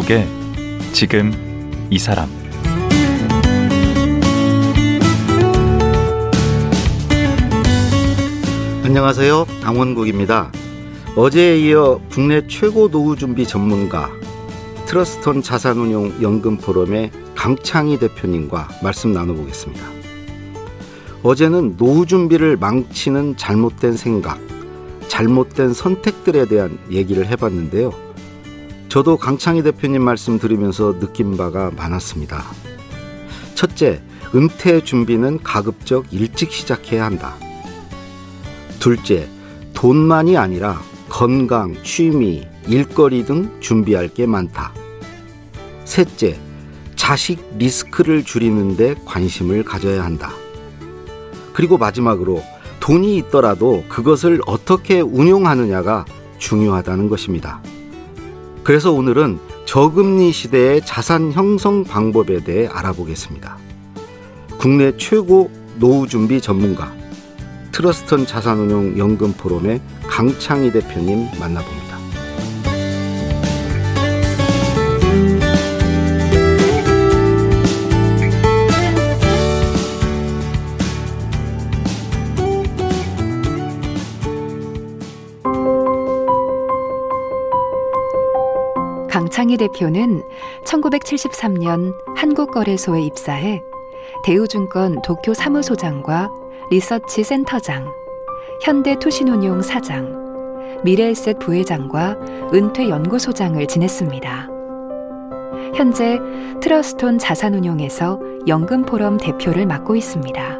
강원국의 지금 이 사람 안녕하세요. 강원국입니다. 어제에 이어 국내 최고 노후 준비 전문가 트러스턴 자산운용 연금 포럼의 강창희 대표님과 말씀 나눠보겠습니다. 어제는 노후 준비를 망치는 잘못된 생각, 잘못된 선택들에 대한 얘기를 해봤는데요. 저도 강창희 대표님 말씀 들으면서 느낀 바가 많았습니다. 첫째, 은퇴 준비는 가급적 일찍 시작해야 한다. 둘째, 돈만이 아니라 건강, 취미, 일거리 등 준비할 게 많다. 셋째, 자식 리스크를 줄이는데 관심을 가져야 한다. 그리고 마지막으로 돈이 있더라도 그것을 어떻게 운용하느냐가 중요하다는 것입니다. 그래서 오늘은 저금리 시대의 자산 형성 방법에 대해 알아보겠습니다. 국내 최고 노후 준비 전문가 트러스턴 자산운용 연금 포럼의 강창희 대표님 만나봅니다. 대표는 1973년 한국거래소에 입사해 대우증권 도쿄 사무소장과 리서치 센터장, 현대투신운용 사장, 미래에셋 부회장과 은퇴연구소장을 지냈습니다. 현재 트러스톤 자산운용에서 연금포럼 대표를 맡고 있습니다.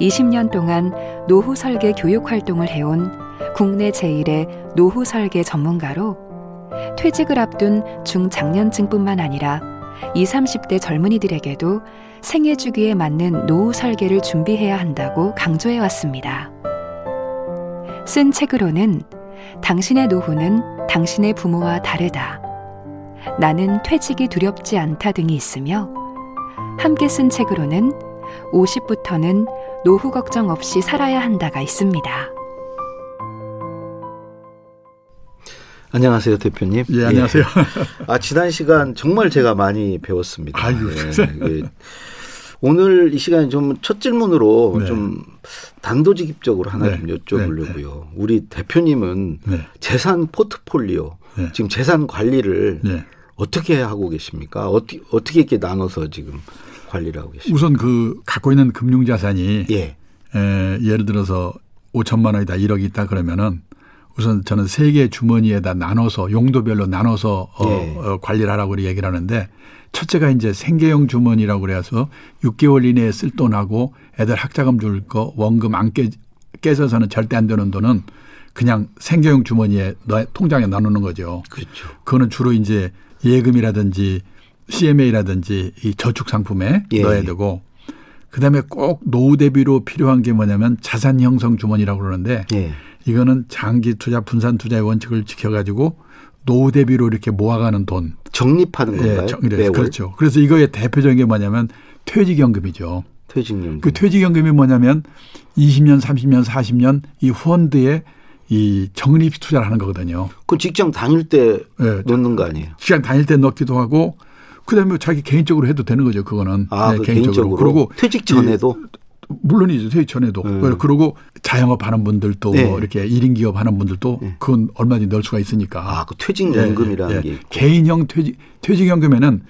20년 동안 노후 설계 교육 활동을 해온 국내 제1의 노후 설계 전문가로 퇴직을 앞둔 중장년층뿐만 아니라 20, 30대 젊은이들에게도 생애 주기에 맞는 노후 설계를 준비해야 한다고 강조해 왔습니다. 쓴 책으로는 당신의 노후는 당신의 부모와 다르다. 나는 퇴직이 두렵지 않다 등이 있으며 함께 쓴 책으로는 50부터는 노후 걱정 없이 살아야 한다가 있습니다. 안녕하세요, 대표님. 예, 안녕하세요. 예. 아, 지난 시간 정말 제가 많이 배웠습니다. 아유, 예, 예. 오늘 이 시간에 좀 첫 질문으로 네. 좀 단도직입적으로 하나 네. 좀 여쭤보려고요. 네. 우리 대표님은 네. 재산 포트폴리오, 네. 지금 재산 관리를 네. 어떻게 하고 계십니까? 어떻게, 어떻게 이렇게 나눠서 지금 관리를 하고 계십니까? 우선 그 갖고 있는 금융자산이 예. 에, 예를 들어서 5천만 원이다, 1억이 있다 그러면은 우선 저는 세 개 주머니에다 나눠서 용도별로 나눠서 어, 예. 어, 관리를 하라고 얘기를 하는데 첫째가 이제 생계형 주머니라고 그래서 6개월 이내에 쓸 돈하고 애들 학자금 줄 거 원금 안 깨, 깨져서는 절대 안 되는 돈은 그냥 생계형 주머니에 너, 통장에 나누는 거죠. 그렇죠. 그거는 주로 이제 예금이라든지 CMA라든지 이 저축 상품에 예. 넣어야 되고 그다음에 꼭 노후 대비로 필요한 게 뭐냐면 자산 형성 주머니라고 그러는데 예. 이거는 장기 투자 분산 투자의 원칙을 지켜가지고 노후 대비로 이렇게 모아가는 돈. 적립하는 건가요? 예, 정- 매월? 그렇죠. 그래서 이거의 대표적인 게 뭐냐면 퇴직연금이죠. 퇴직연금. 그 퇴직연금이 뭐냐면 20년, 30년, 40년 이 펀드에 이 적립 투자를 하는 거거든요. 그 직장 다닐 때 예, 넣는 거 아니에요? 시간 다닐 때 넣기도 하고 그다음에 자기 개인적으로 해도 되는 거죠. 그거는 아, 네, 그 개인적으로. 그리고 퇴직 전에도 물론이죠. 퇴직 전에도. 음. 그리고 자영업 하는 분들도 네. 뭐 이렇게 1인 기업 하는 분들도 네. 그건 얼마든지 넣을 수가 있으니까. 아, 그 퇴직연금이라는 예, 예. 게 있고. 개인형 퇴직 퇴직연금에는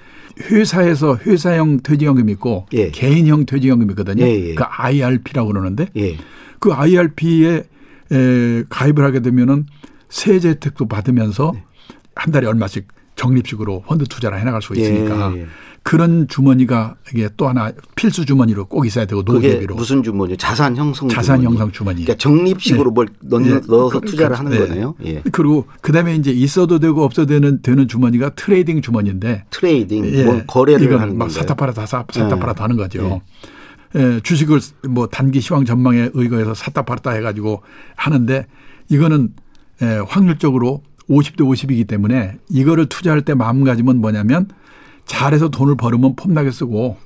회사에서 회사형 퇴직연금이 있고 예. 개인형 퇴직연금이 있거든요. 예, 예. 그 IRP라고 그러는데 예. 그 IRP에 에, 가입을 하게 되면은 세제 혜택도 받으면서 네. 한 달에 얼마씩 적립식으로 펀드 투자를 해나갈 수가 있으니까 예, 예. 그런 주머니가 이게 또 하나 필수 주머니로 꼭 있어야 되고 노후 그게 대비로 무슨 주머니? 자산 형성 자산 주머니. 형성 주머니. 그러니까 적립식으로 네. 뭘 넣, 예. 넣어서 그- 투자를 그- 하는 네. 거네요. 예. 그리고 그다음에 이제 있어도 되고 없어도 되는 되는 주머니가 trading 주머니인데 trading, 예. 뭐 거래를 하는 막? 샀다 팔았다 샀, 샀다 예. 팔았다 하는 거죠. 예, 주식을 뭐 단기 시황 전망에 의거해서 샀다 팔았다 해가지고 하는데 이거는 예, 확률적으로 50대 50이기 때문에 이거를 투자할 때 마음가짐은 뭐냐면 잘해서 돈을 벌으면 폼나게 쓰고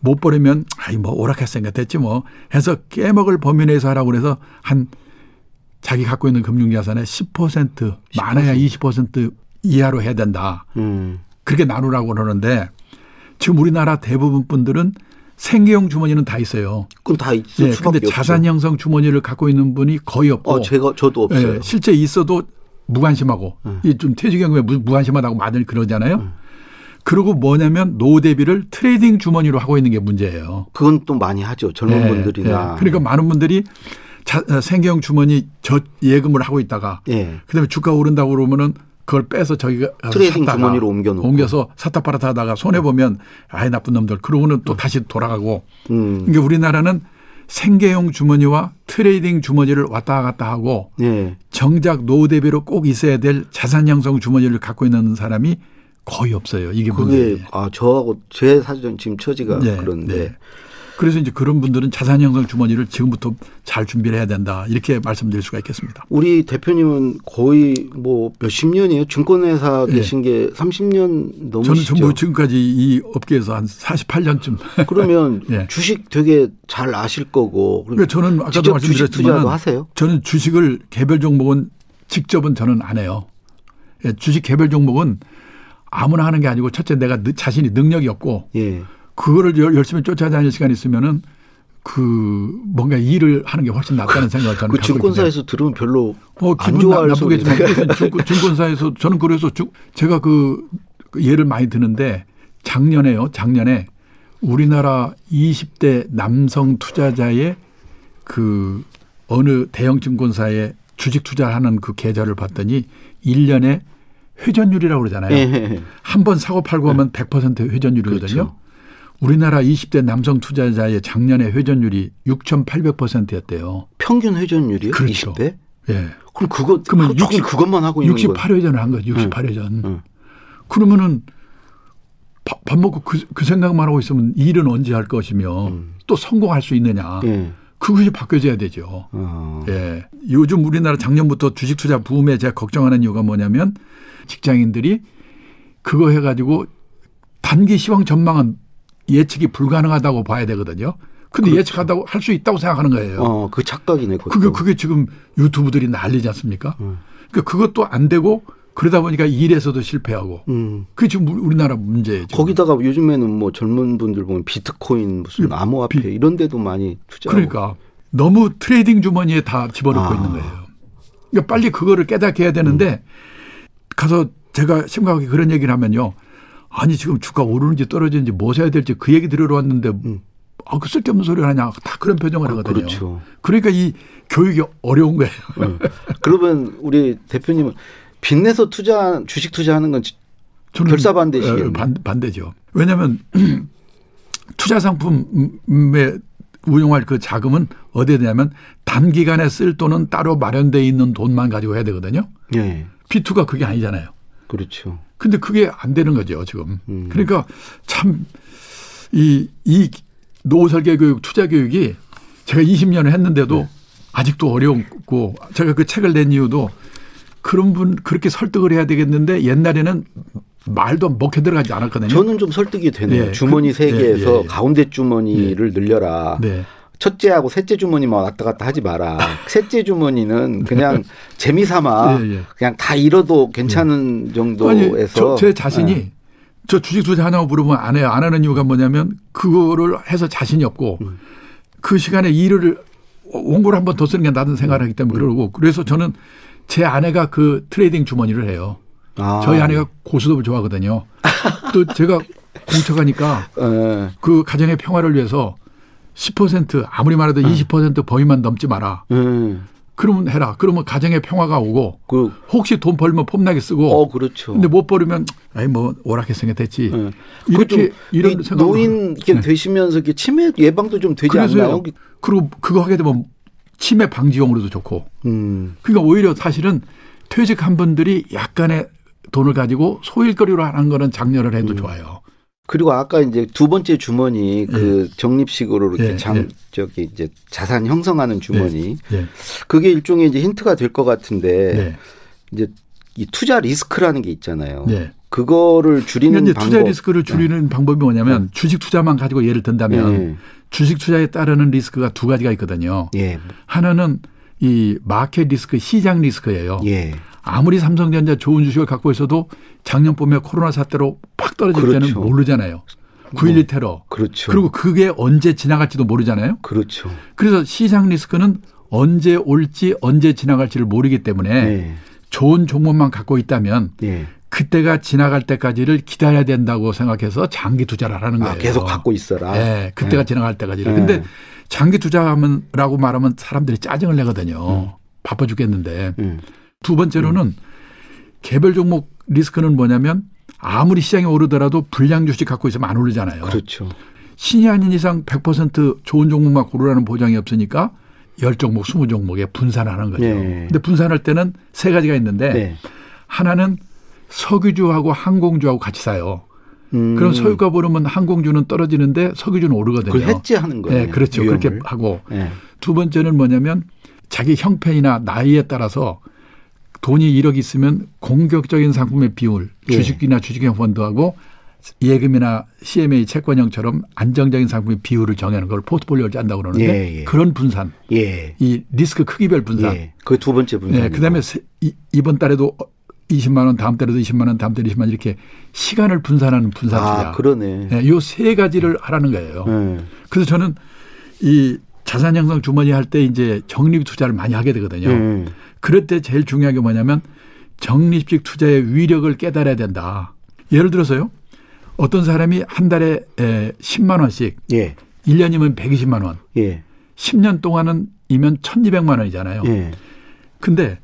못 벌으면 아이 뭐 오락했으니까 됐지 뭐 해서 깨먹을 범위 내에서 하라고 그래서 한 자기 갖고 있는 금융자산의 10% 많아야 20% 이하로 해야 된다. 음. 그렇게 나누라고 그러는데 지금 우리나라 대부분 분들은 생계형 주머니는 다 있어요. 그건 다 예, 수밖에 근데 없죠. 자산 형성 주머니를 갖고 있는 분이 거의 없고 어, 제가 저도 없어요. 예, 실제 있어도 무관심하고 음. 이좀 퇴직연금에 무- 무관심하다고 많이 그러잖아요. 그리고 뭐냐면 노후 대비를 trading 주머니로 하고 있는 게 문제예요. 그건 또 많이 하죠. 젊은 예, 분들이나. 예. 그러니까 많은 분들이 자, 어, 생계형 주머니 저 예금을 하고 있다가 예. 그다음에 주가 오른다고 그러면은 그걸 빼서 저기가 가서 trading 샀다가 주머니로 옮겨 놓고. 옮겨서 샀다 팔았다 하다가 손해 보면 아이 나쁜 놈들 그러고는 또 다시 돌아가고 음. 그러니까 우리나라는 생계형 주머니와 trading 주머니를 왔다 갔다 하고 예. 정작 노후 대비로 꼭 있어야 될 자산 형성 주머니를 갖고 있는 사람이 거의 없어요. 이게 그게. 아 저하고 제 사전 지금 처지가 네, 그런데 네. 그래서 이제 그런 분들은 자산 형성 주머니를 지금부터 잘 준비를 해야 된다. 이렇게 말씀드릴 수가 있겠습니다. 우리 대표님은 거의 뭐 몇십 년이에요. 증권회사 예. 계신 게 30년 저는 넘으시죠. 전부 지금까지 이 업계에서 한 48년쯤. 그러면 예. 주식 되게 잘 아실 거고. 그러니까 저는 아까도 말씀드렸지만 하세요? 저는 주식을 개별 종목은 직접은 저는 안 해요. 예, 주식 개별 종목은 아무나 하는 게 아니고 첫째 내가 느- 자신이 능력이 없고 예. 그거를 열- 열심히 쫓아다닐 시간이 있으면은 그 뭔가 일을 하는 게 훨씬 낫다는 생각을 저는 그. 증권사에서 들으면 별로 어, 안 좋아할 나, 나쁘겠지만 증권, 증권사에서 저는 그래서 주- 제가 그, 그 예를 많이 드는데 작년에요. 작년에 우리나라 20대 남성 투자자의 그 어느 대형 증권사에 주식 투자하는 그 계좌를 봤더니 1년에 회전율이라고 그러잖아요. 예. 한번 사고 팔고 하면 100% 회전율이거든요. 그렇죠. 우리나라 20대 남성 투자자의 작년에 회전율이 6,800%였대요. 평균 회전율이요? 그렇죠. 20배? 예. 그럼 그거 그러면 하루 종일 60 그것만 하고 있는 거예요. 68회전을 한 거죠. 68회전. 응. 그러면은 밥, 밥 먹고 그, 그 생각만 하고 있으면 일은 언제 할 것이며 또 성공할 수 있느냐. 음. 예. 그것이 바뀌어져야 되죠. 어. 예. 요즘 우리나라 작년부터 주식 투자 붐에 제가 걱정하는 이유가 뭐냐면 직장인들이 그거 해가지고 단기 시황 전망은 예측이 불가능하다고 봐야 되거든요. 근데 예측하다고 할 수 있다고 생각하는 거예요. 그렇죠. 어, 그 착각이네. 그것도. 그게 그게 지금 유튜브들이 난리지 않습니까? 음. 그러니까 그것도 안 되고 그러다 보니까 일에서도 실패하고 음. 그게 지금 우리- 우리나라 문제예요. 지금. 거기다가 요즘에는 뭐 젊은 분들 보면 비트코인 무슨 예, 암호화폐 비- 이런 데도 많이 투자. 그러니까 너무 trading 주머니에 다 집어넣고 아. 있는 거예요. 그러니까 빨리 그거를 깨닫게 해야 되는데 가서 제가 심각하게 그런 얘기를 하면요. 아니 지금 주가 오르는지 떨어지는지 뭐 사야 될지 그 얘기 들으러 왔는데 아, 그 쓸데없는 소리를 하냐. 다 그런 표정을 하거든요. 그렇죠. 그러니까 이 교육이 어려운 거예요. 응. 그러면 우리 대표님은 빚내서 투자 주식 투자하는 건 지- 저는 결사반대시겠네요. 어, 반, 반대죠. 왜냐하면 투자 상품에 운용할 그 자금은 어디에 되냐면 단기간에 쓸 돈은 따로 마련돼 있는 돈만 가지고 해야 되거든요. 예. B2가 그게 아니잖아요. 그렇죠. 근데 그게 안 되는 거죠, 지금. 음. 그러니까 참 이, 이 노후 설계 교육, 투자 교육이 제가 20년을 했는데도 네. 아직도 어려웠고 제가 그 책을 낸 이유도 그런 분 그렇게 설득을 해야 되겠는데 옛날에는 말도 먹혀 들어가지 않았거든요. 저는 좀 설득이 되네요. 예, 주머니 그- 세 예, 개에서 예, 예. 가운데 주머니를 늘려라. 네. 첫째하고 셋째 주머니만 왔다 갔다 하지 마라. 셋째 주머니는 그냥 재미 삼아 예, 예. 그냥 다 잃어도 괜찮은 정도에서 아니, 저, 제 자신이 예. 저 주식 투자 하냐고 물으면 안 해요. 안 하는 이유가 뭐냐면 그거를 해서 자신이 없고 음. 그 시간에 일을 원고를 한 번 더 쓰는 게 나는 생각을 하기 음. 때문에 그러고 그래서 저는 제 아내가 그 trading 주머니를 해요. 아. 저희 아내가 고스톱을 좋아하거든요. 또 제가 공처가니까 예. 그 가정의 평화를 위해서 10% 아무리 말해도 음. 20% 범위만 넘지 마라. 예. 그러면 해라. 그러면 가정의 평화가 오고 그, 혹시 돈 벌면 폼나게 쓰고 어, 그렇죠. 근데 못 버리면 아이 뭐 오락했으니까 됐지. 예. 이렇게 이런 이 생각 노인 이렇게 되시면서 이렇게 치매 예방도 좀 되지. 않나요? 그리고 그거 하게 되면 치매 방지용으로도 좋고. 음. 그러니까 오히려 사실은 퇴직한 분들이 약간의 돈을 가지고 소일거리로 하는 거는 장려를 해도 음. 좋아요. 그리고 아까 이제 두 번째 주머니 그 적립식으로 이렇게 예, 장 예. 저기 이제 자산 형성하는 주머니 예. 그게 일종의 이제 힌트가 될 것 같은데 네. 이제 이 투자 리스크라는 게 있잖아요. 네. 그거를 줄이는 그러니까 방법. 투자 리스크를 줄이는 방법이 뭐냐면 주식 투자만 가지고 예를 든다면 예. 주식 투자에 따르는 리스크가 두 가지가 있거든요. 예. 하나는 이 마켓 리스크, 시장 리스크예요. 예. 아무리 삼성전자 좋은 주식을 갖고 있어도 작년 봄에 코로나 사태로 팍 떨어질 그렇죠. 때는 모르잖아요. 9.12 테러. 그렇죠. 그리고 그게 언제 지나갈지도 모르잖아요. 그렇죠. 그래서 시장 리스크는 언제 올지 언제 지나갈지를 모르기 때문에 네. 좋은 종목만 갖고 있다면 예. 그때가 지나갈 때까지를 기다려야 된다고 생각해서 장기 투자를 하는 거예요. 아, 계속 갖고 있어라. 네, 그때가 네. 지나갈 때까지를. 네. 근데 장기 투자하면라고 말하면 사람들이 짜증을 내거든요. 바빠 죽겠는데. 음. 두 번째로는 개별 종목 리스크는 뭐냐면 아무리 시장이 오르더라도 불량 주식 갖고 있으면 안 오르잖아요. 그렇죠. 신이 아닌 이상 100% 좋은 종목만 고르라는 보장이 없으니까 10종목, 20종목에 분산하는 거죠. 네. 근데 분산할 때는 세 가지가 있는데 네. 하나는 석유주하고 항공주하고 같이 사요. 음. 그럼 석유가 오르면 항공주는 떨어지는데 석유주는 오르거든요. 그걸 해지하는 거예요. 네, 그렇죠. 그렇게 하고 네. 두 번째는 뭐냐면 자기 형편이나 나이에 따라서 돈이 1억 있으면 공격적인 상품의 비율, 예. 주식이나 주식형 펀드하고 예금이나 CMA 채권형처럼 안정적인 상품의 비율을 정하는 걸 포트폴리오를 짠다고 그러는데 예, 예. 그런 분산, 예. 이 리스크 크기별 분산. 예. 그두 번째 분산. 네, 그다음에 세- 이- 이번 달에도 20만 원, 다음 달에도 20만 원, 다음 달에 20만 원 이렇게 시간을 분산하는 분산 투자. 아, 그러네. 네, 요세 가지를 하라는 거예요. 네. 그래서 저는 이 자산 형성 주머니 할 때 이제 적립 투자를 많이 하게 되거든요. 음. 그럴 때 제일 중요한 게 뭐냐면 적립식 투자의 위력을 깨달아야 된다. 예를 들어서요. 어떤 사람이 한 달에 에, 10만 원씩 예. 1년이면 120만 원, 예. 10년 동안은 이면 1200만 원이잖아요. 예. 근데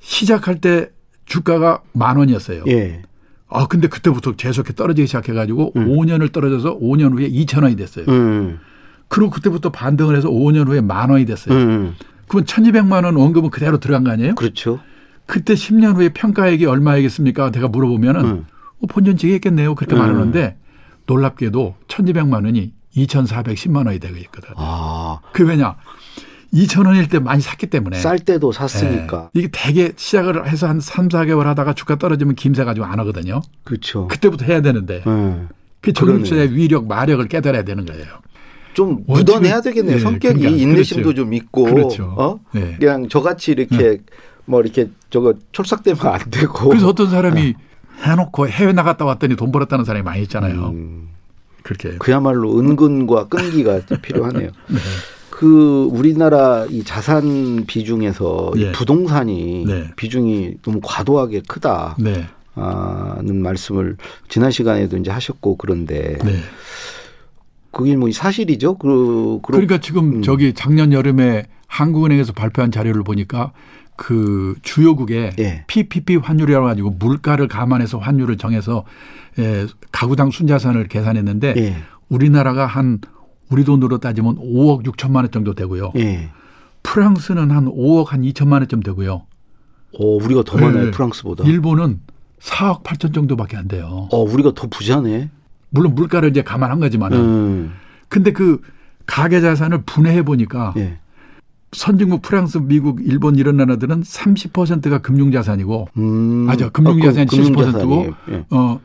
시작할 때 주가가 만 원이었어요. 예. 아, 근데 그때부터 계속해 떨어지기 시작해 가지고 음. 5년을 떨어져서 5년 후에 2천 원이 됐어요. 음. 그리고 그때부터 반등을 해서 5년 후에 만 원이 됐어요. 음. 그러면 1200만 원 원금은 그대로 들어간 거 아니에요? 그렇죠. 그때 10년 후에 평가액이 얼마이겠습니까? 내가 물어보면은 음. 어, 본전치기 했겠네요. 그렇게 음. 말하는데 놀랍게도 1200만 원이 2410만 원이 되고 있거든. 아, 그 왜냐? 2000원일 때 많이 샀기 때문에. 쌀 때도 샀으니까. 예. 이게 되게 시작을 해서 한 3, 4개월 하다가 주가 떨어지면 김새 가지고 안 하거든요. 그렇죠. 그때부터 해야 되는데. 음. 그. 적립자의 위력, 마력을 깨달아야 되는 거예요. 좀 원칙은- 묻어내야 되겠네요. 예, 성격이 그러니까, 인내심도 그렇죠. 좀 있고, 그렇죠. 어? 네. 그냥 저같이 이렇게 뭐 이렇게 저거 촐싹대면 안 되고. 그래서 어떤 사람이 해놓고 해외 나갔다 왔더니 돈 벌었다는 사람이 많이 있잖아요. 음, 그렇게. 그야말로 은근과 끈기가 필요하네요. 그 우리나라 이 자산 비중에서 이 예. 부동산이 네. 비중이 너무 과도하게 크다는 네. 말씀을 지난 시간에도 이제 하셨고 그런데 네. 그게 뭐 사실이죠. 그 그러- 그러니까 지금 음. 저기 작년 여름에 한국은행에서 발표한 자료를 보니까 그 주요국에 예. PPP 환율이라고 가지고 물가를 감안해서 환율을 정해서 예, 가구당 순자산을 계산했는데 예. 우리나라가 한 우리 돈으로 따지면 5억 6천만 원 정도 되고요. 예. 프랑스는 한 5억 한 2천만 원쯤 되고요. 어, 우리가 더 많아요 예. 프랑스보다. 일본은 4억 8천 정도밖에 안 돼요. 어, 우리가 더 부자네. 물론 물가를 이제 감안한 거지만은 음. 근데 그 가계 자산을 분해해 보니까 예. 선진국 프랑스, 미국, 일본 이런 나라들은 30%가 금융 자산이고 음. 맞아. 금융 그 자산이 70%고 금융 자산이, 예. 어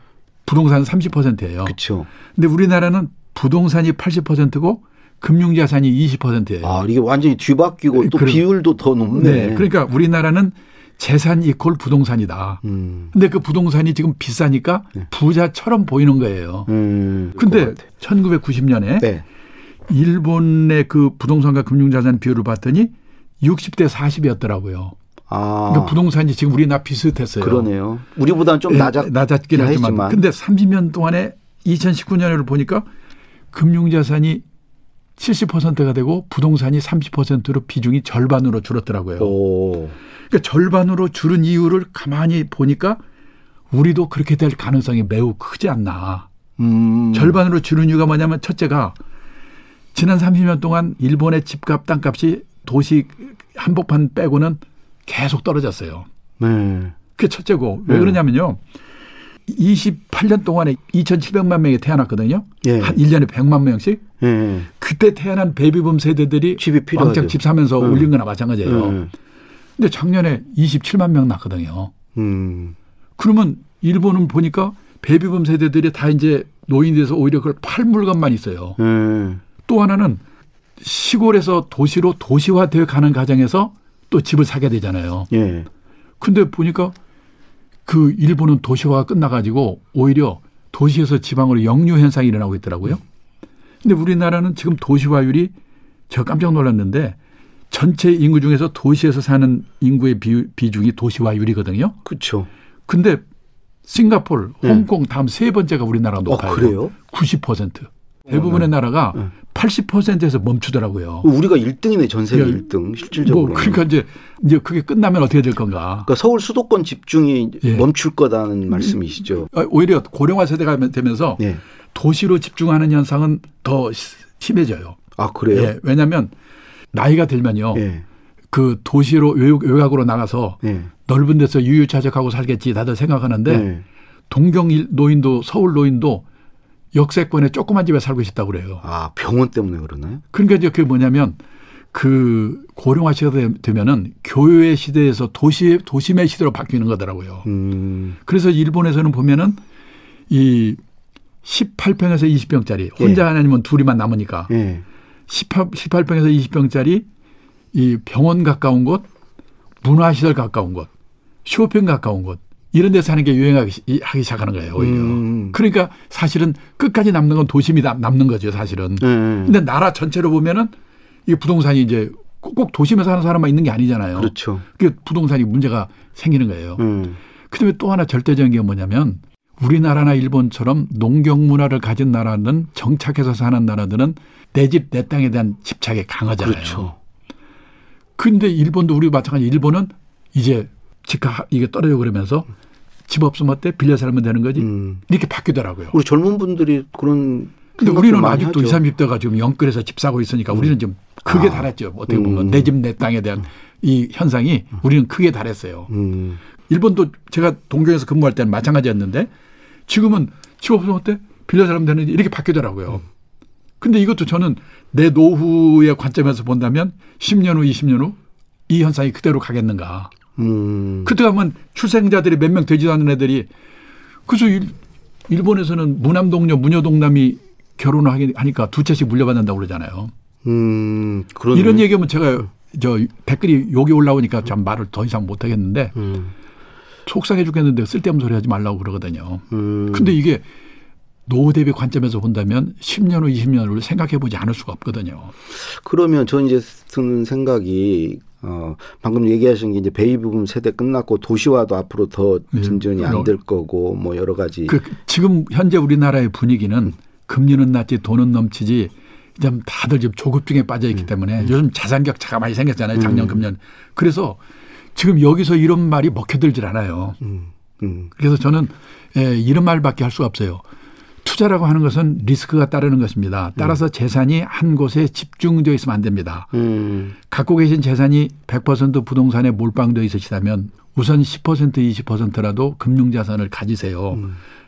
부동산은 30%예요. 그렇죠. 근데 우리나라는 부동산이 80%고 금융 자산이 20%예요. 아, 이게 완전히 뒤바뀌고 또 그럼- 비율도 더 높네. 네. 그러니까 우리나라는 재산 이퀄 부동산이다. 음. 근데 그 부동산이 지금 비싸니까 네. 부자처럼 보이는 거예요. 음. 근데 그럴 것 같아. 1990년에 네. 일본의 그 부동산과 금융자산 비율을 봤더니 60대 40이었더라고요. 아. 그러니까 부동산이 지금 우리나 비슷했어요. 그러네요. 우리보다는 좀 예, 낮았, 낮았긴 하지만. 했지만. 근데 30년 동안에 2019년을 보니까 금융자산이 70%가 되고 부동산이 30%로 비중이 절반으로 줄었더라고요. 오. 그러니까 절반으로 줄은 이유를 가만히 보니까 우리도 그렇게 될 가능성이 매우 크지 않나. 음. 절반으로 줄은 이유가 뭐냐면 첫째가 지난 30년 동안 일본의 집값, 땅값이 도시 한복판 빼고는 계속 떨어졌어요. 네. 그게 첫째고 왜 네. 그러냐면요. 28년 동안에 2,700만 명이 태어났거든요. 예. 한 1년에 100만 명씩. 예. 그때 태어난 베이비붐 세대들이 집이 필요하죠. 왕창 집 사면서 음. 올린 거나 마찬가지예요. 음. 근데 작년에 27만 명 낳거든요. 음. 그러면 일본은 보니까 베이비붐 세대들이 다 이제 노인이 돼서 오히려 그걸 팔 물건만 있어요. 음. 또 하나는 시골에서 도시로 도시화되어 가는 과정에서 또 집을 사게 되잖아요. 예. 근데 보니까 그 일본은 도시화가 끝나가지고 오히려 도시에서 지방으로 역류 현상이 일어나고 있더라고요. 근데 우리나라는 지금 도시화율이 저 깜짝 놀랐는데 전체 인구 중에서 도시에서 사는 인구의 비, 비중이 도시화율이거든요. 그렇죠. 근데 싱가폴, 네. 홍콩 다음 세 번째가 우리나라가 높아요. 어, 그래요? 90%. 대부분의 나라가 네. 80%에서 멈추더라고요. 우리가 1등이네 전 세계 예. 1등 실질적으로. 뭐 그러니까 이제 이제 그게 끝나면 어떻게 될 건가? 그러니까 서울 수도권 집중이 예. 멈출 거다는 말씀이시죠. 어, 오히려 고령화 세대가 되면서 예. 도시로 집중하는 현상은 더 시- 심해져요. 아 그래요? 예, 왜냐하면 나이가 들면요, 예. 그 도시로 외국, 외곽 으로 나가서 예. 넓은 데서 유유자적하고 살겠지 다들 생각하는데 예. 동경 일- 노인도 서울 노인도 역세권에 조그만 집에 살고 싶다고 그래요. 아 병원 때문에 그러나요? 그러니까 이제 그게 뭐냐면 그 고령화 시대가 되- 되면은 교외 시대에서 도시 도심의 시대로 바뀌는 거더라고요. 음. 그래서 일본에서는 보면은 이 18평에서 20평짜리 혼자 아니면 둘이만 남으니까 예. 18, 18평에서 20평짜리 이 병원 가까운 곳, 문화시설 가까운 곳, 쇼핑 가까운 곳 이런 데 사는 게 유행하기 시- 하기 시작하는 거예요. 오히려. 음. 그러니까 사실은 끝까지 남는 건 도심이 남- 남는 거죠. 사실은. 예. 근데 나라 전체로 보면은 이 부동산이 이제 꼭, 꼭 도심에 사는 사람만 있는 게 아니잖아요. 그렇죠. 그 부동산이 문제가 생기는 거예요. 음. 그다음에 또 하나 절대적인 게 뭐냐면 우리나라나 일본처럼 농경 문화를 가진 나라는 정착해서 사는 나라들은 내 집 내 땅에 대한 집착이 강하잖아요. 그렇죠. 근데 일본도 우리 마찬가지 일본은 이제 집값 이게 떨어져 그러면서 집 없으면 어때 빌려 살면 되는 거지 음. 이렇게 바뀌더라고요. 우리 젊은 분들이 그런 근데 우리는 아직도 하죠. 20, 30대가 지금 영끌에서 집 사고 있으니까 우리는 좀 크게 아. 달했죠. 어떻게 보면 음. 내집 내 땅에 대한 이 현상이 우리는 크게 달했어요. 음. 일본도 제가 동경에서 근무할 때는 마찬가지였는데 지금은 집 없으면 어때? 빌려 살면 되는지 이렇게 바뀌더라고요. 근데 이것도 저는 내 노후의 관점에서 본다면 10년 후, 20년 후 이 현상이 그대로 가겠는가. 음. 그때 가면 출생자들이 몇 명 되지도 않는 애들이 그래서 일, 일본에서는 무남동녀, 무녀동남이 결혼을 하니까 두 채씩 물려받는다고 그러잖아요. 음. 이런 얘기하면 제가 저 댓글이 욕이 올라오니까 참 말을 더 이상 못 하겠는데 음. 속상해 죽겠는데 쓸데없는 소리 하지 말라고 그러거든요. 음. 근데 이게 노후 대비 관점에서 본다면 10년 후, 20년 후를 생각해 보지 않을 수가 없거든요. 그러면 전 이제 드는 생각이 어 방금 얘기하신 게 이제 베이비붐 세대 끝났고 도시화도 앞으로 더 예, 진전이 안. 될 거고 뭐 여러 가지 그 지금 현재 우리나라의 분위기는 금리는 낮지 돈은 넘치지 좀 다들 지금 조급증에 빠져 음. 있기 때문에 요즘 자산 격차가 많이 생겼잖아요. 작년, 금년. 그래서 지금 여기서 이런 말이 먹혀들질 않아요. 음. 음. 그래서 저는 예, 이런 말밖에 할 수가 없어요. 투자라고 하는 것은 리스크가 따르는 것입니다. 따라서 재산이 한 곳에 집중되어 있으면 안 됩니다. 음. 갖고 계신 재산이 100% 부동산에 몰빵되어 있으시다면 우선 10% 20%라도 금융자산을 가지세요.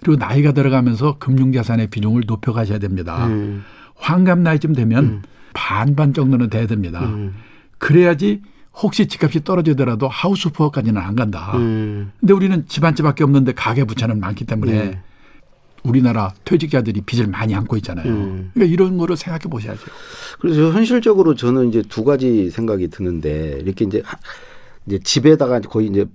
그리고 나이가 들어가면서 금융자산의 비중을 높여가셔야 됩니다. 음. 환갑 나이쯤 되면 반반 정도는 돼야 됩니다. 음. 그래야지 혹시 집값이 떨어지더라도 하우스 푸어까지는 안 간다. 음. 근데 우리는 집한 집밖에 없는데 가계 부채는 많기 때문에 네. 우리나라 퇴직자들이 빚을 많이 안고 있잖아요. 음. 그러니까 이런 거를 생각해 보셔야죠. 그래서 현실적으로 저는 이제 두 가지 생각이 드는데 이렇게 이제 하- 이제 집에다가 거의 이제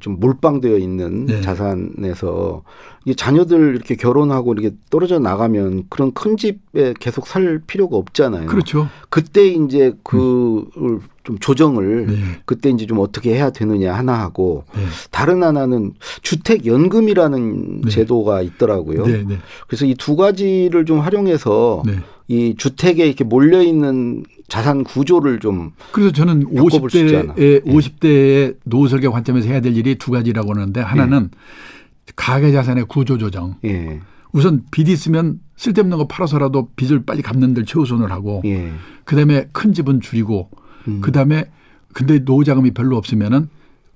좀 몰빵되어 있는 네. 자산에서 이 자녀들 이렇게 결혼하고 이렇게 떨어져 나가면 그런 큰 집에 계속 살 필요가 없잖아요. 그렇죠. 그때 이제 그걸 좀 조정을 네. 그때 이제 좀 어떻게 해야 되느냐 하나 하고 네. 다른 하나는 주택 연금이라는 네. 제도가 있더라고요. 네, 네, 그래서 이 두 가지를 좀 활용해서 네. 이 주택에 이렇게 몰려 있는 자산 구조를 좀 그래서 저는 바꿔볼 수 있지 않아. 50대의 예. 50대의 노후 설계 관점에서 해야 될 일이 두 가지라고 하는데 하나는 예. 가계 자산의 구조 조정. 예. 우선 빚 있으면 쓸데없는 거 팔아서라도 빚을 빨리 갚는 데 최우선을 하고 예. 그다음에 큰 집은 줄이고 음. 그다음에 근데 노후 자금이 별로 없으면은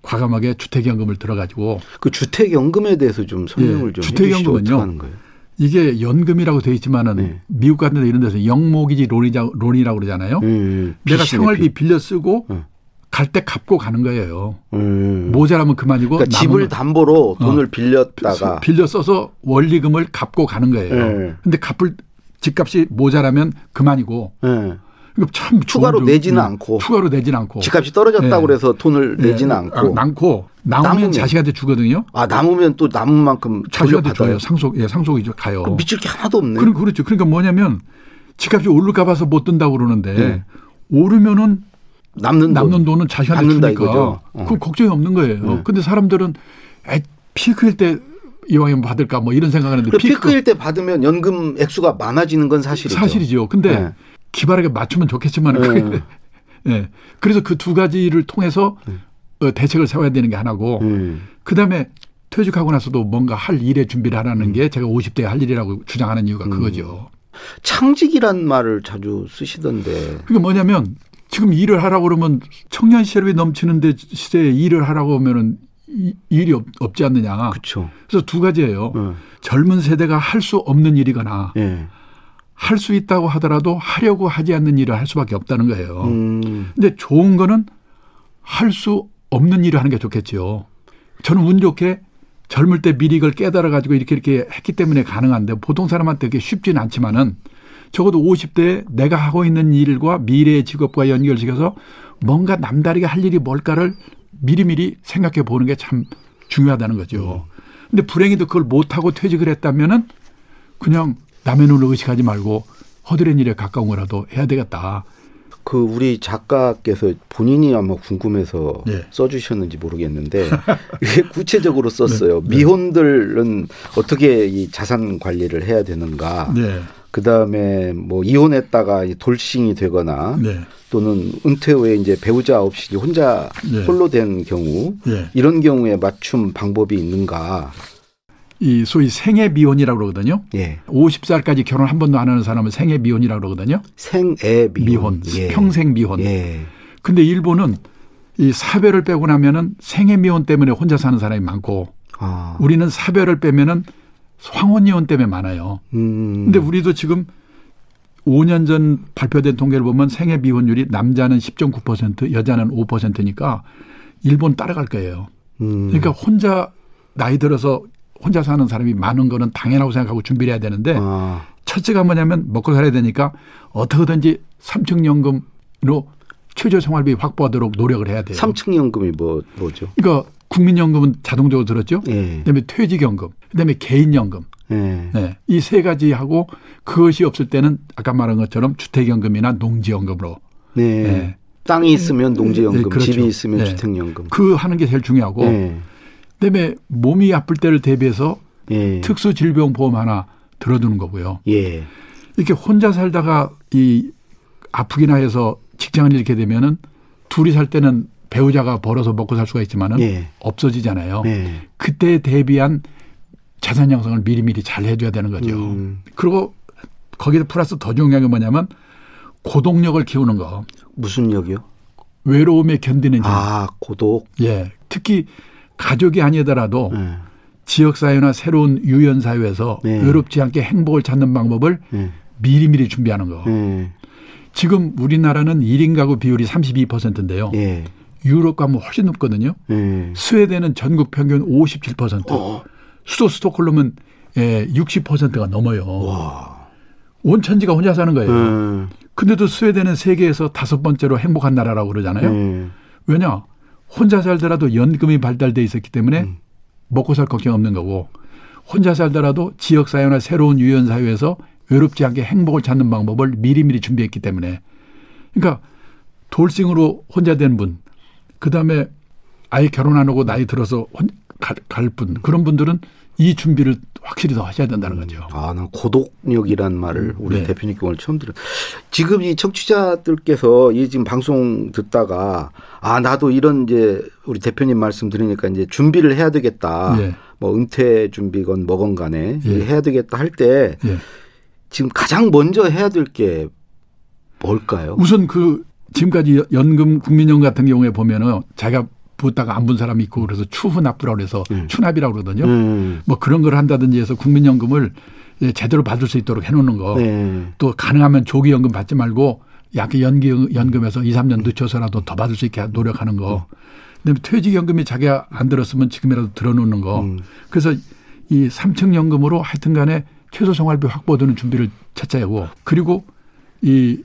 과감하게 주택연금을 들어가지고 그 주택 연금에 대해서 좀 설명을 예. 좀 주택 해주시죠. 연금은요. 어떻게 하는 거예요? 이게 연금이라고 돼 있지만은 네. 미국 같은 데 이런 데서 영모기지 론이자, 론이라고 그러잖아요. 음, 내가 생활비 빚. 빌려 쓰고 음. 갈때 갚고 가는 거예요. 음. 모자라면 그만이고 그러니까 집을 건 담보로 돈을 어. 빌렸다가 빌려 써서 원리금을 갚고 가는 거예요. 네. 근데 갚을 집값이 모자라면 그만이고 예. 이거 참 추가로 좋은 내지는 점- 않고. 추가로 내지는 않고 집값이 떨어졌다고 네. 그래서 돈을 네. 내지는 아, 않고. 남고 남으면. 자식한테 주거든요. 아 남으면 또 남은 만큼 자식한테. 줘요. 상속 예, 상속이 죠 가요. 미칠 게 하나도 없네. 그럼 그렇죠. 그러니까 뭐냐면 집값이 오를까 봐서 못 든다고 그러는데 네. 오르면은 남는 남는 돈. 돈은 자식한테 주니까 이거죠. 어. 그 걱정이 없는 거예요. 네. 근데 사람들은 에, 피크일 때 이왕이면 받을까 뭐 이런 생각하는데 그 피크일 때 받으면 연금 액수가 많아지는 건 사실이죠. 사실이죠. 근데 네. 기발하게 맞추면 좋겠지만 네. 그게 예. 그래서 그 두 가지를 통해서 어, 대책을 세워야 되는 게 하나고 음. 그다음에 퇴직하고 나서도 뭔가 할 일에 준비를 하라는 게 제가 50대에 할 일이라고 주장하는 이유가 그거죠. 창직이란 말을 자주 쓰시던데. 그게 뭐냐면 지금 일을 하라고 그러면 청년 실업이 넘치는데 시대에 일을 하라고 하면은 이- 일이 없, 없지 않느냐. 그렇죠. 그래서 두 가지예요. 어. 젊은 세대가 할 수 없는 일이거나 예. 할 수 있다고 하더라도 하려고 하지 않는 일을 할 수밖에 없다는 거예요. 음. 근데 좋은 거는 할 수 없는 일을 하는 게 좋겠죠. 저는 운 좋게 젊을 때 미리 이걸 깨달아 가지고 이렇게 이렇게 했기 때문에 가능한데 보통 사람한테 그게 쉽지는 않지만은 적어도 50대에 내가 하고 있는 일과 미래의 직업과 연결시켜서 뭔가 남다르게 할 일이 뭘까를 미리미리 생각해 보는 게 참 중요하다는 거죠. 근데 불행히도 그걸 못하고 퇴직을 했다면은 그냥 남의 눈을 의식하지 말고 허드렛 일에 가까운 거라도 해야 되겠다. 그 우리 작가께서 본인이 아마 궁금해서 네. 써주셨는지 모르겠는데 이게 구체적으로 썼어요. 미혼들은 어떻게 이 자산 관리를 해야 되는가. 네. 그 다음에 뭐 이혼했다가 이 돌싱이 되거나 네. 또는 은퇴 후에 이제 배우자 없이 혼자 네. 홀로 된 경우 네. 이런 경우에 맞춤 방법이 있는가. 이 소위 생애 미혼이라고 그러거든요. 예. 50살까지 결혼 한 번도 안 하는 사람은 생애 미혼이라고 그러거든요. 생애 미혼, 미혼. 예. 평생 미혼. 예. 근데 일본은 이 사별을 빼고 나면은 생애 미혼 때문에 혼자 사는 사람이 많고 아. 우리는 사별을 빼면은 황혼 이혼 때문에 많아요. 음. 근데 우리도 지금 5년 전 발표된 통계를 보면 생애 미혼율이 남자는 10.9% 여자는 5%니까 일본 따라갈 거예요. 음. 그러니까 혼자 나이 들어서 혼자 사는 사람이 많은 거는 당연하고 생각하고 준비를 해야 되는데 아. 첫째가 뭐냐면 먹고 살아야 되니까 어떻게든지 삼층연금으로 최저 생활비 확보하도록 노력을 해야 돼요. 삼층연금이 뭐 뭐죠? 그러니까 국민연금은 자동적으로 들었죠. 예. 그다음에 퇴직연금, 그다음에 개인연금. 예. 네. 이세 가지 하고 그것이 없을 때는 아까 말한 것처럼 주택연금이나 농지연금으로 네. 네. 땅이 있으면 농지연금, 네, 그렇죠. 집이 있으면 네. 주택연금. 그 하는 게 제일 중요하고 예. 그다음에 몸이 아플 때를 대비해서 예. 특수 질병 보험 하나 들어두는 거고요. 예. 이렇게 혼자 살다가 이 아프기나 해서 직장을 잃게 되면은 둘이 살 때는 배우자가 벌어서 먹고 살 수가 있지만은 예. 없어지잖아요. 예. 그때에 대비한 자산 형성을 미리미리 잘 해줘야 되는 거죠. 음. 그리고 거기에 플러스 더 중요한 게 뭐냐면 고동력을 키우는 거. 무슨 역이요? 외로움에 견디는 힘. 아, 고독. 예. 특히 가족이 아니더라도 예. 지역사회나 새로운 유연사회에서 네. 외롭지 않게 행복을 찾는 방법을 예. 미리미리 준비하는 거. 예. 지금 우리나라는 1인 가구 비율이 32%인데요. 예. 유럽 가면 훨씬 높거든요. 예. 스웨덴은 전국 평균 57%. 어. 수도 스톡홀름은 예, 60%가 넘어요. 와. 온천지가 혼자 사는 거예요. 예. 근데도 스웨덴은 세계에서 다섯 번째로 행복한 나라라고 그러잖아요. 예. 왜냐? 혼자 살더라도 연금이 발달돼 있었기 때문에 음. 먹고 살 걱정 없는 거고 혼자 살더라도 지역 사회나 새로운 유연 사회에서 외롭지 않게 행복을 찾는 방법을 미리미리 준비했기 때문에 그러니까 돌싱으로 혼자 된 분, 그 다음에 아예 결혼 안 하고 나이 들어서 혼, 갈, 갈 분, 그런 분들은 이 준비를 확실히 더 하셔야 된다는 거죠. 아, 난 고독력이란 말을 우리 네. 대표님께 오늘 처음 들어요. 지금 이 청취자들께서 이 지금 방송 듣다가 아, 나도 이런 이제 우리 대표님 말씀 들으니까 이제 준비를 해야 되겠다. 예. 뭐 은퇴 준비건 뭐건 간에 예. 해야 되겠다 할때 예. 지금 가장 먼저 해야 될 게 뭘까요? 우선 그 지금까지 연금 국민연금 같은 경우에 보면은 자기가 부었다가 안분 사람이 있고 그래서 추후 납부라고 그래서 음. 추납이라고 그러거든요. 음. 뭐 그런 걸 한다든지 해서 국민연금을 예, 제대로 받을 수 있도록 해놓는 거. 네. 또 가능하면 조기연금 받지 말고 약간 연기 연금에서 2, 3년 늦춰서라도 더 받을 수 있게 노력하는 거. 그다음에 퇴직연금이 자기가 안 들었으면 지금이라도 들어놓는 거. 음. 그래서 이 삼층연금으로 하여튼간에 최소 생활비 확보되는 준비를 찾자고 그리고 이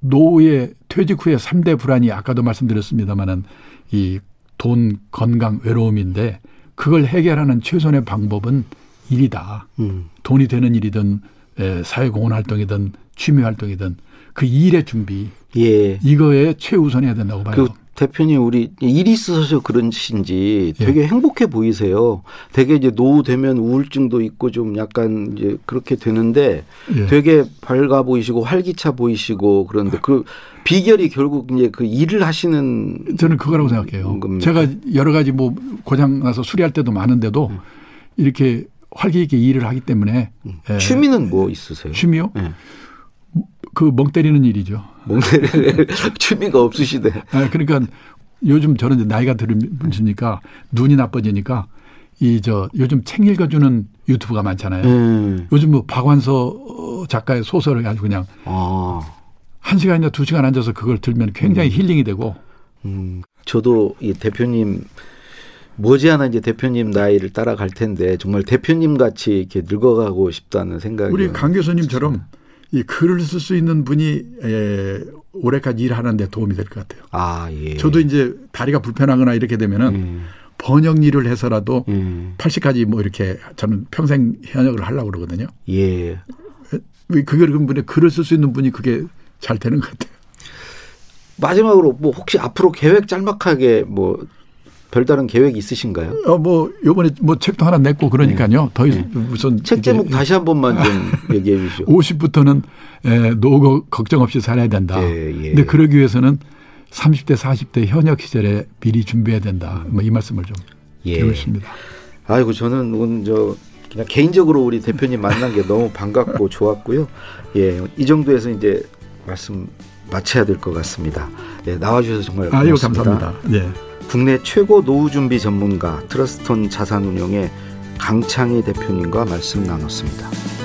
노후의 퇴직 후에 3대 불안이 아까도 말씀드렸습니다마는 이 돈, 건강, 외로움인데 그걸 해결하는 최선의 방법은 일이다. 음. 돈이 되는 일이든 에, 사회공헌 활동이든 취미 활동이든 그 일의 준비 예. 이거에 최우선해야 된다고 봐요. 그 대표님 우리 일이 있어서 그런신지 예. 되게 행복해 보이세요. 되게 이제 노후 되면 우울증도 있고 좀 약간 이제 그렇게 되는데 예. 되게 밝아 보이시고 활기차 보이시고 그런데 그 비결이 결국 이제 그 일을 하시는 저는 그거라고 생각해요. 겁니까? 제가 여러 가지 뭐 고장 나서 수리할 때도 많은데도 이렇게 활기 있게 일을 하기 때문에 예. 음. 취미는 뭐 있으세요? 취미요? 예. 그멍 때리는 일이죠. 몽내를 취미가 없으시대. 아, 그러니까 요즘 저는 이제 나이가 들으니까 눈이 나빠지니까 이 저 요즘 책 읽어주는 유튜브가 많잖아요. 음. 요즘 뭐 박완서 작가의 소설을 아주 그냥 아. 한 시간이나 두 시간 앉아서 그걸 들면 굉장히 힐링이 되고 음, 저도 이 대표님 머지않아 이제 대표님 나이를 따라갈 텐데 정말 대표님 같이 이렇게 늙어가고 싶다는 생각이 우리 강 교수님처럼 이 글을 쓸 수 있는 분이 에, 올해까지 일하는데 도움이 될 것 같아요. 아 예. 저도 이제 다리가 불편하거나 이렇게 되면은 음, 번역 일을 해서라도 음, 80까지 뭐 이렇게 저는 평생 현역을 하려고 그러거든요. 예. 그게 그분의 글을 쓸 수 있는 분이 그게 잘 되는 것 같아요. 마지막으로 뭐 혹시 앞으로 계획 짤막하게 뭐 별다른 계획 있으신가요? 어, 뭐, 요번에 뭐 책도 하나 냈고 그러니까요. 더 이상 무슨. 네. 책 제목 다시 한 번만 좀 얘기해 주시죠. 50부터는 에, 노후 걱정 없이 살아야 된다. 예, 예. 근데 그러기 위해서는 30대, 40대 현역 시절에 미리 준비해야 된다. 뭐 이 말씀을 좀 예. 드리고 싶습니다. 아이고 저는 오늘 저 그냥 개인적으로 우리 대표님 만난 게 너무 반갑고 좋았고요. 예, 이 정도에서 이제 말씀 마쳐야 될 것 같습니다. 예, 나와주셔서 정말 아유. 감사합니다. 예. 국내 최고 노후 준비 전문가 트러스톤 자산운용의 강창희 대표님과 말씀 나눴습니다.